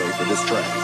for this track.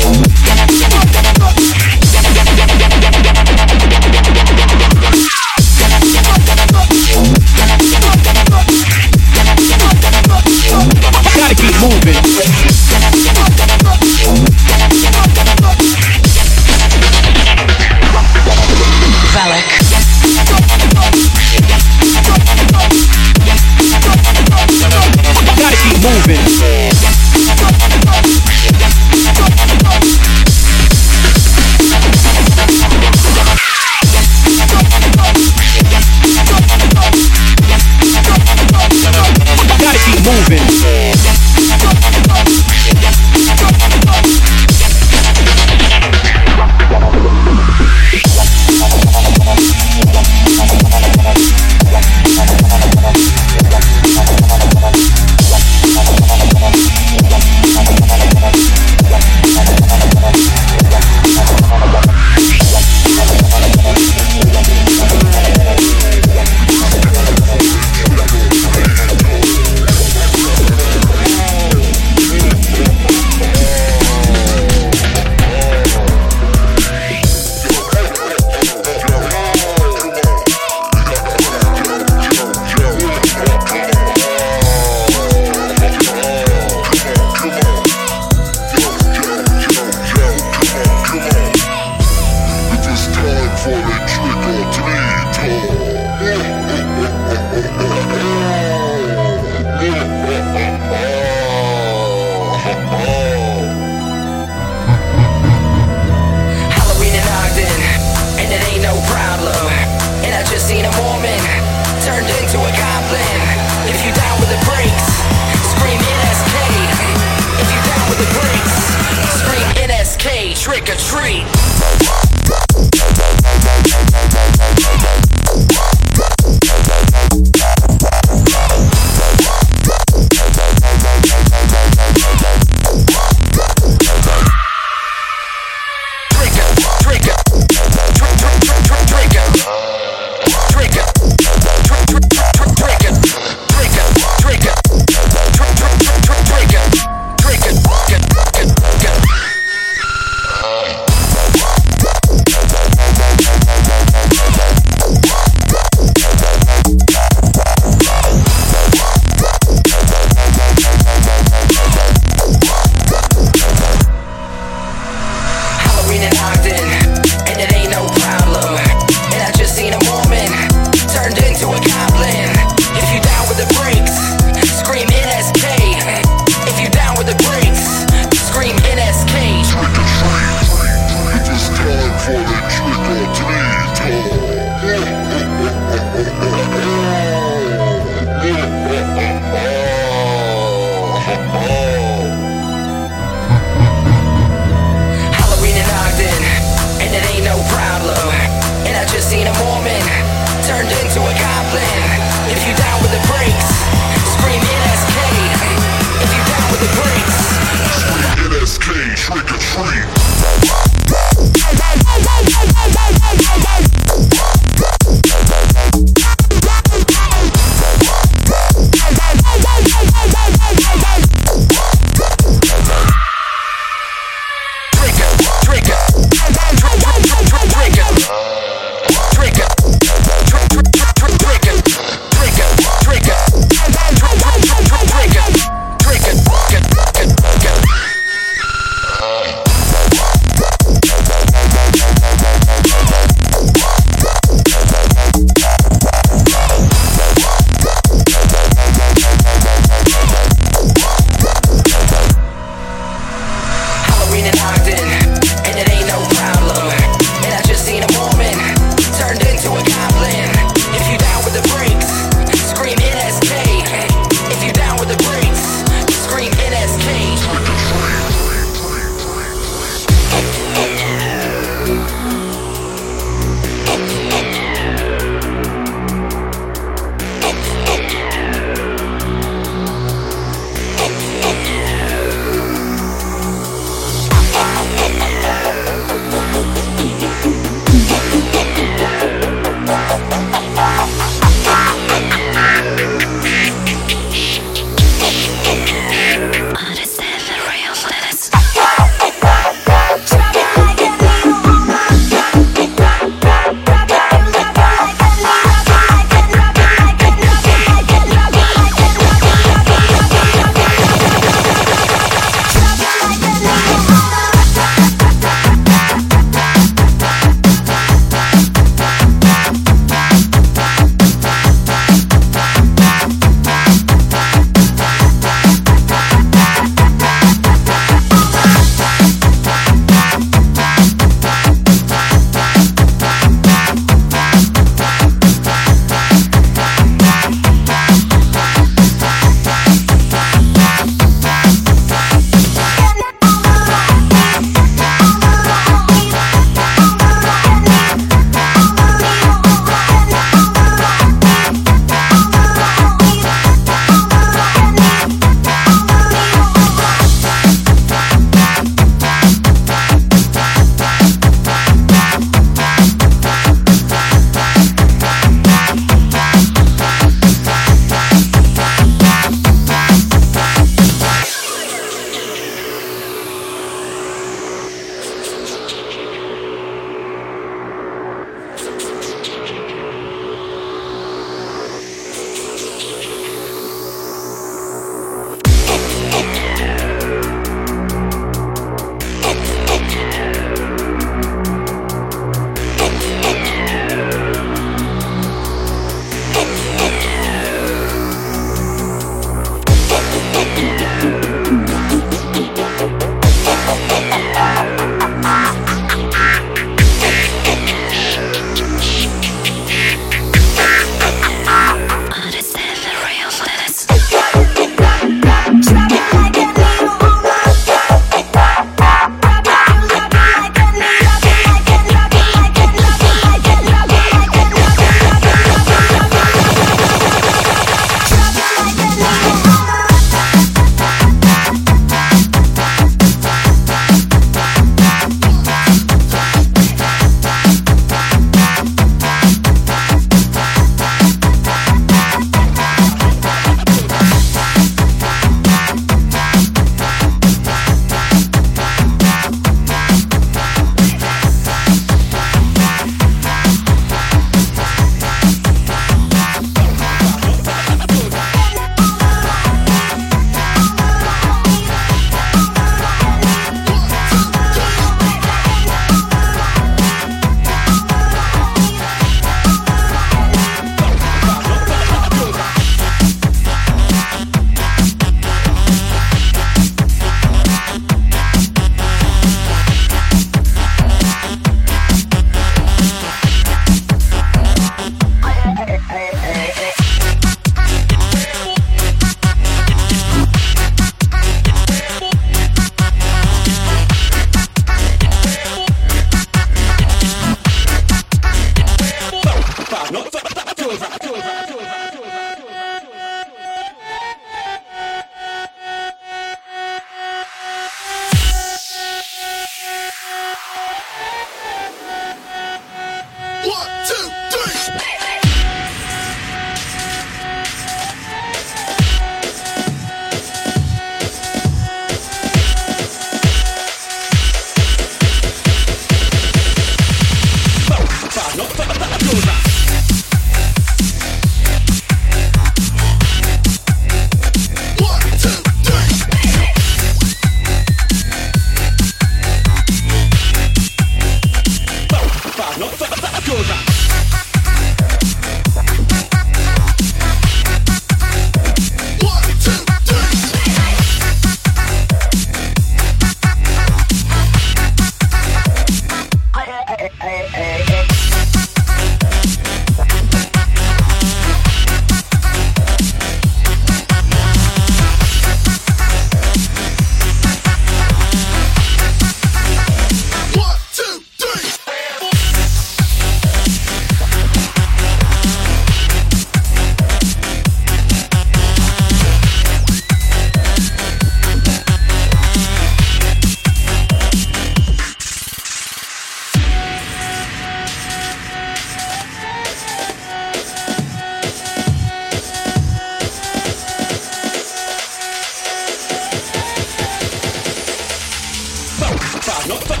not the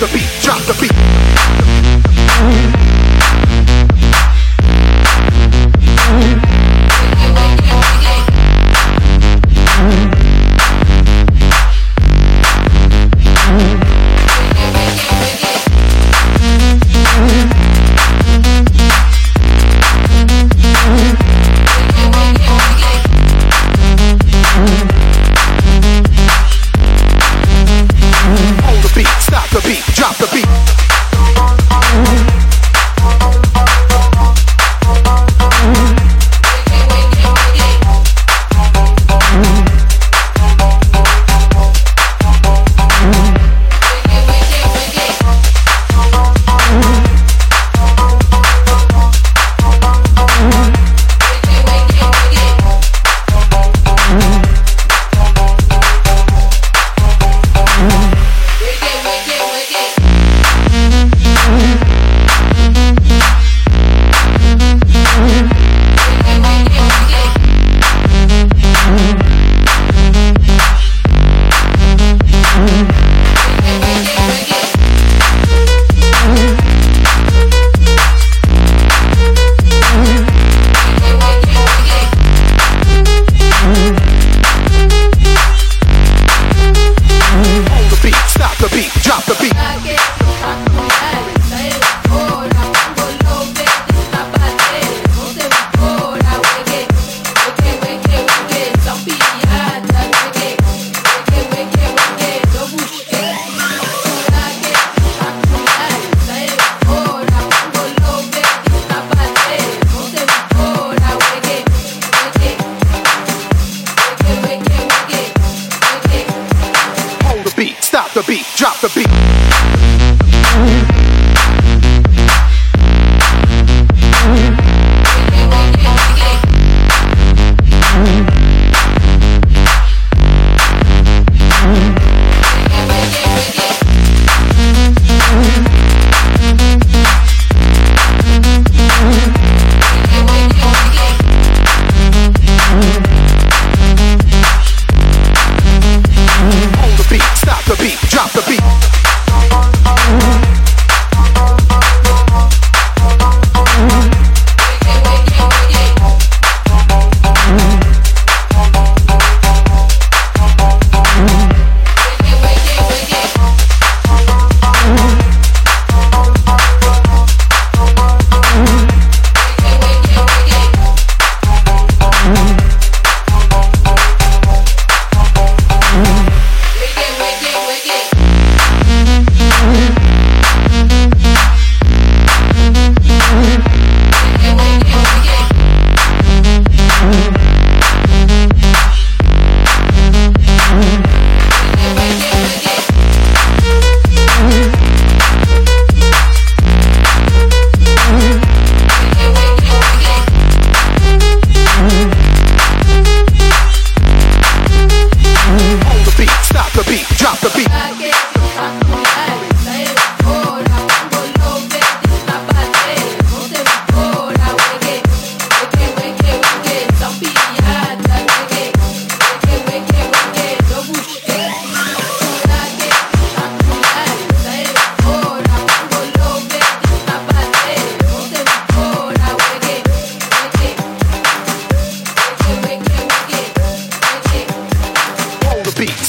the beat, drop the beat. stop the beat, drop the beat.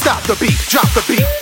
Stop the beat, drop the beat.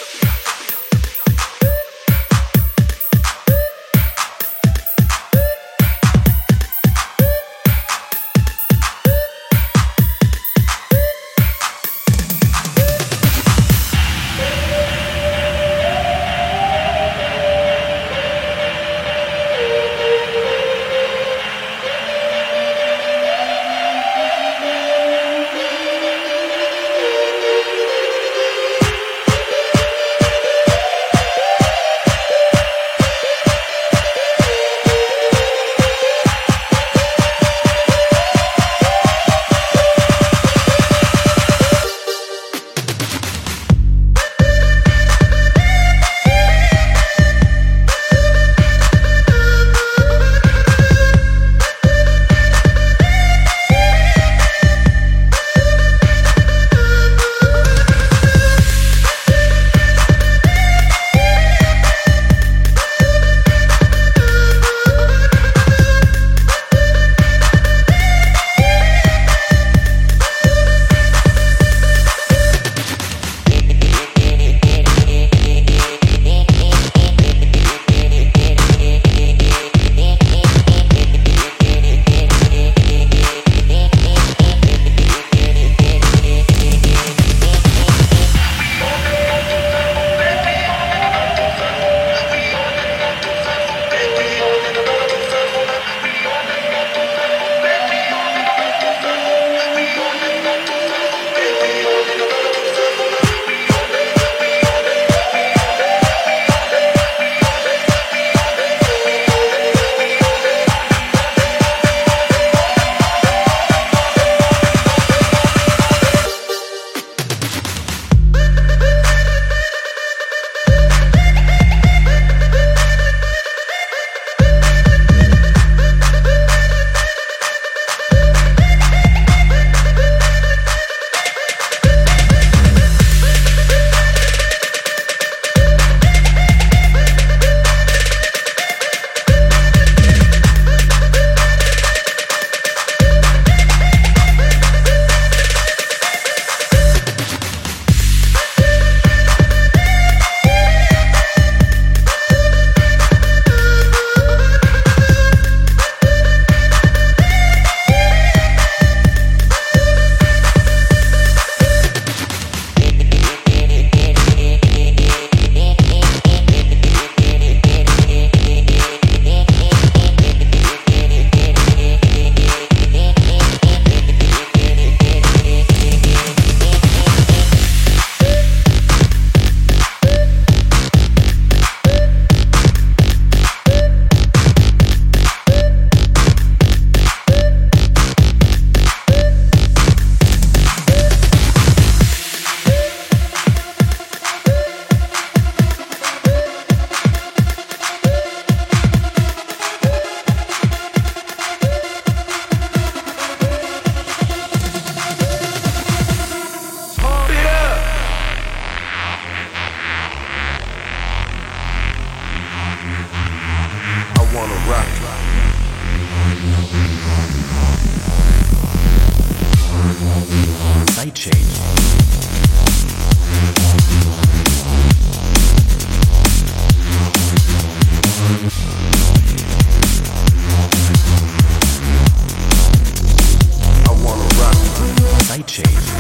Rock.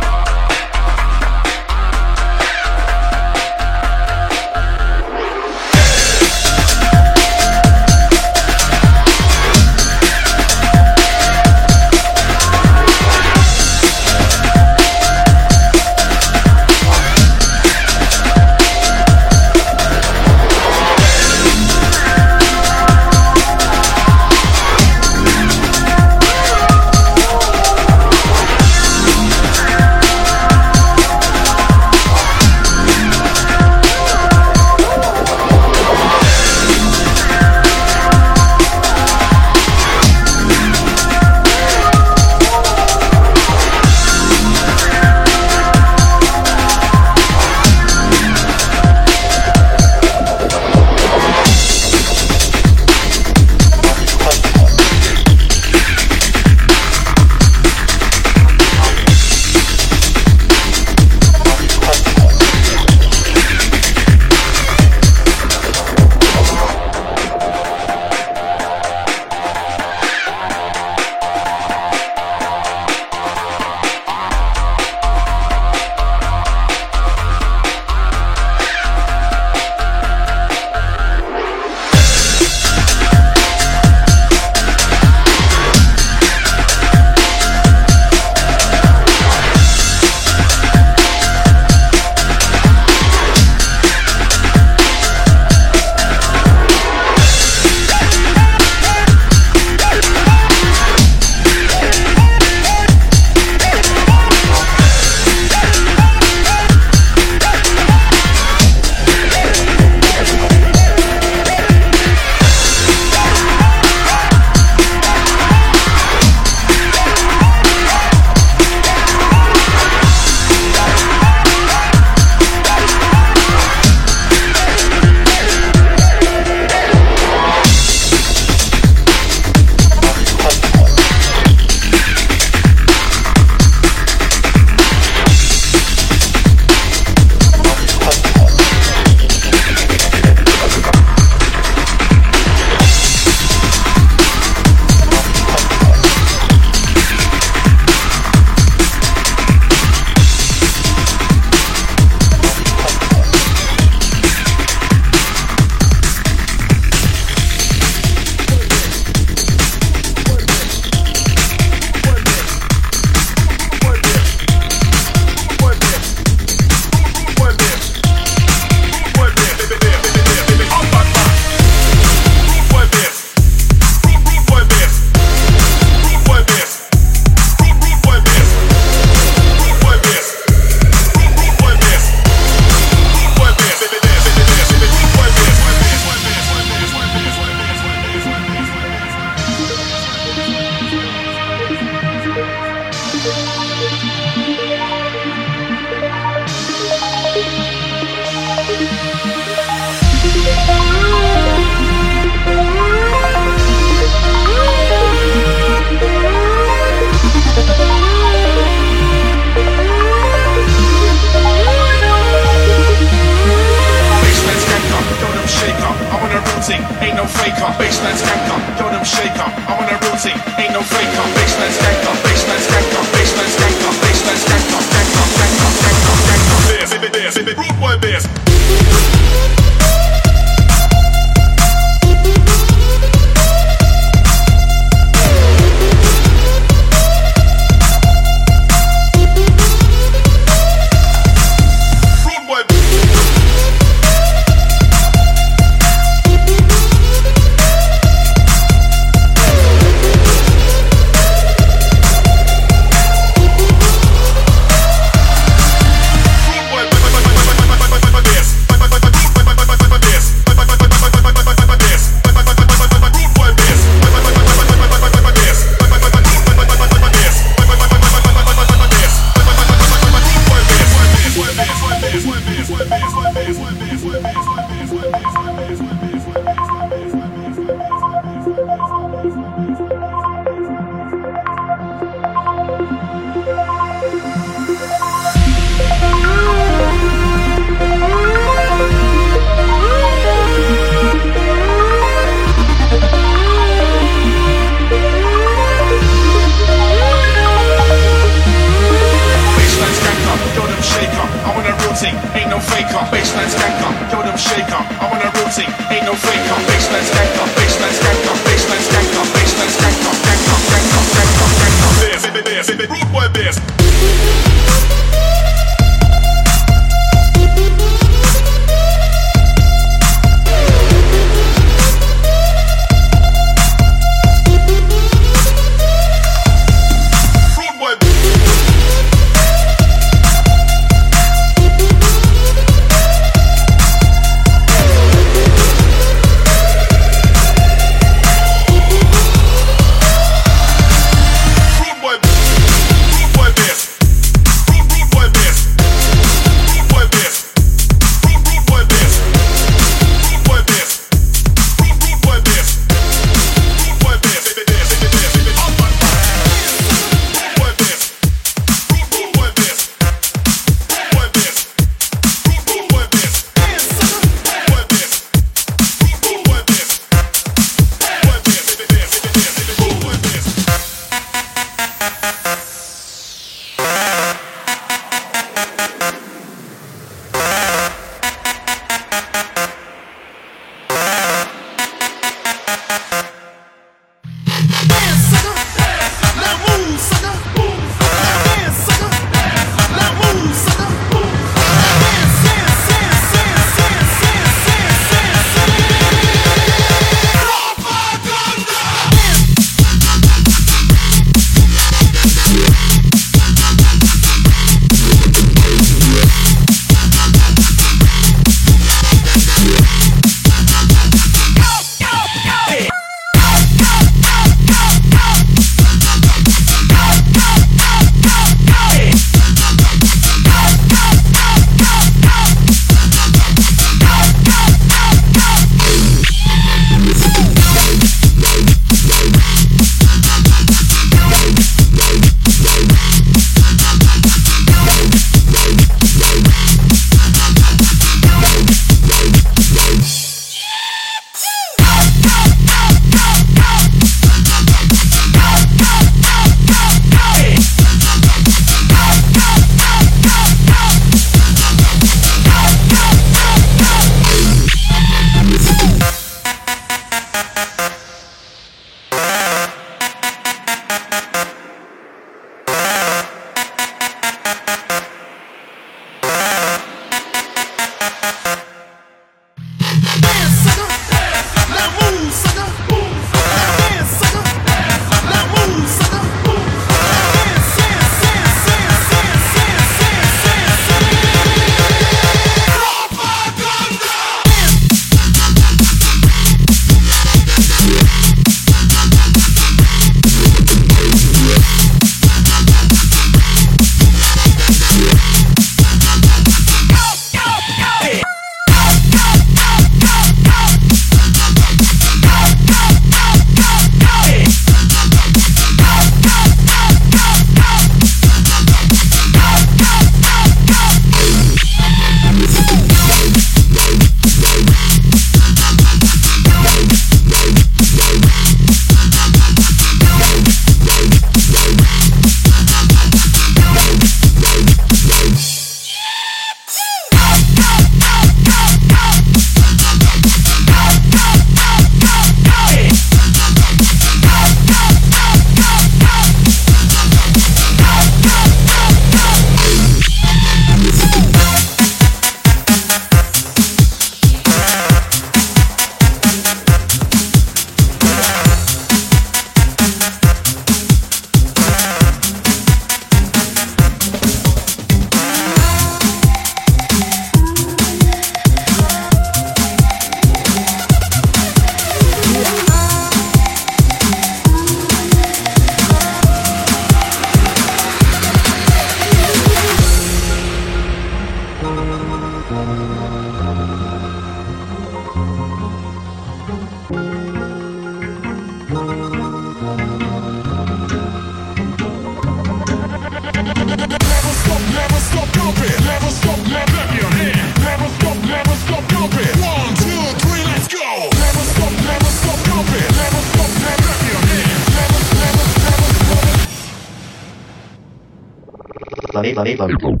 Wicked,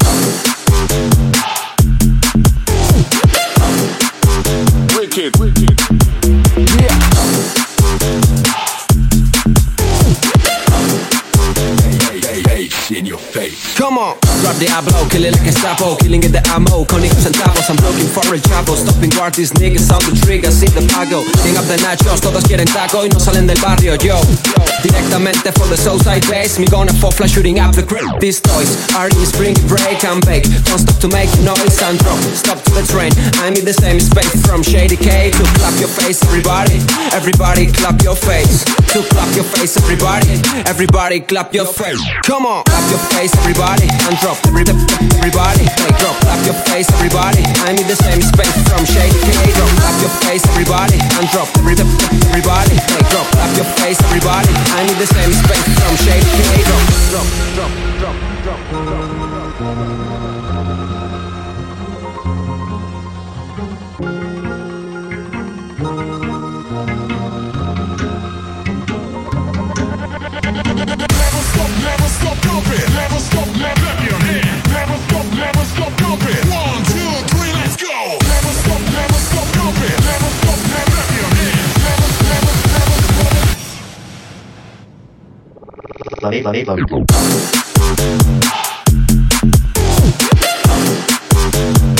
Diablo, kill it like a Gestapo, killing it the ammo, con centavos, I'm looking for a chavo, stopping guard these niggas on the trigger, see the pago, king up the nachos, todos quieren taco y no salen del barrio, yo, directamente for the Southside base, me gonna fall flash shooting up the crib, these toys are in spring break and bake, don't stop to make noise and drop, stop to the train, I'm in the same space from Shady K to clap your face, everybody, everybody clap your face, to clap your face, everybody, everybody clap your face, come on, clap your face, everybody, and drop, every- everybody, hey, drop, clap your face, everybody, I'm in the same space from Shady K, drop, clap your face, everybody, and drop, every- everybody, hey, drop, clap your face, everybody, I'm in the same space from Shady K, drop, drop, drop, drop, drop, drop.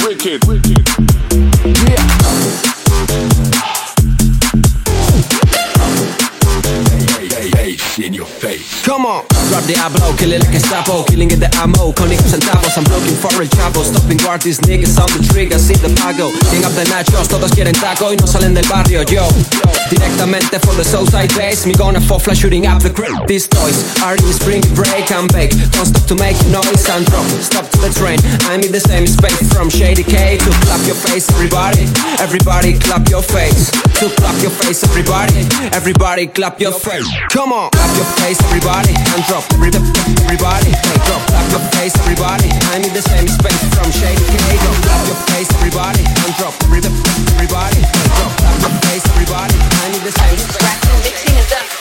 Wicked, wicked. Come on, grab the Diablo, kill it like a Gestapo, killing it the ammo, con centavos, I'm looking for el chavo, stopping guard these niggas on the trigger, see the pago, king up the nachos, todos quieren taco y no salen del barrio, yo, directamente for the Southside base, me gonna fall flash shooting up the crib, these toys are in spring break and bake, don't stop to make noise and drop, stop to the train, I'm in the same space. From Shady K to clap your face, everybody, everybody clap your face, to clap your face, everybody, everybody clap your face, come on, clap your face, everybody, and drop, every- everybody, hey, drop, clap your face, everybody, I'm in the same space from Shady K, drop, clap your face, everybody, and drop, every- everybody, hey, drop, clap your face, everybody, I'm in the same space. Cutting,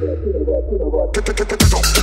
Pick up,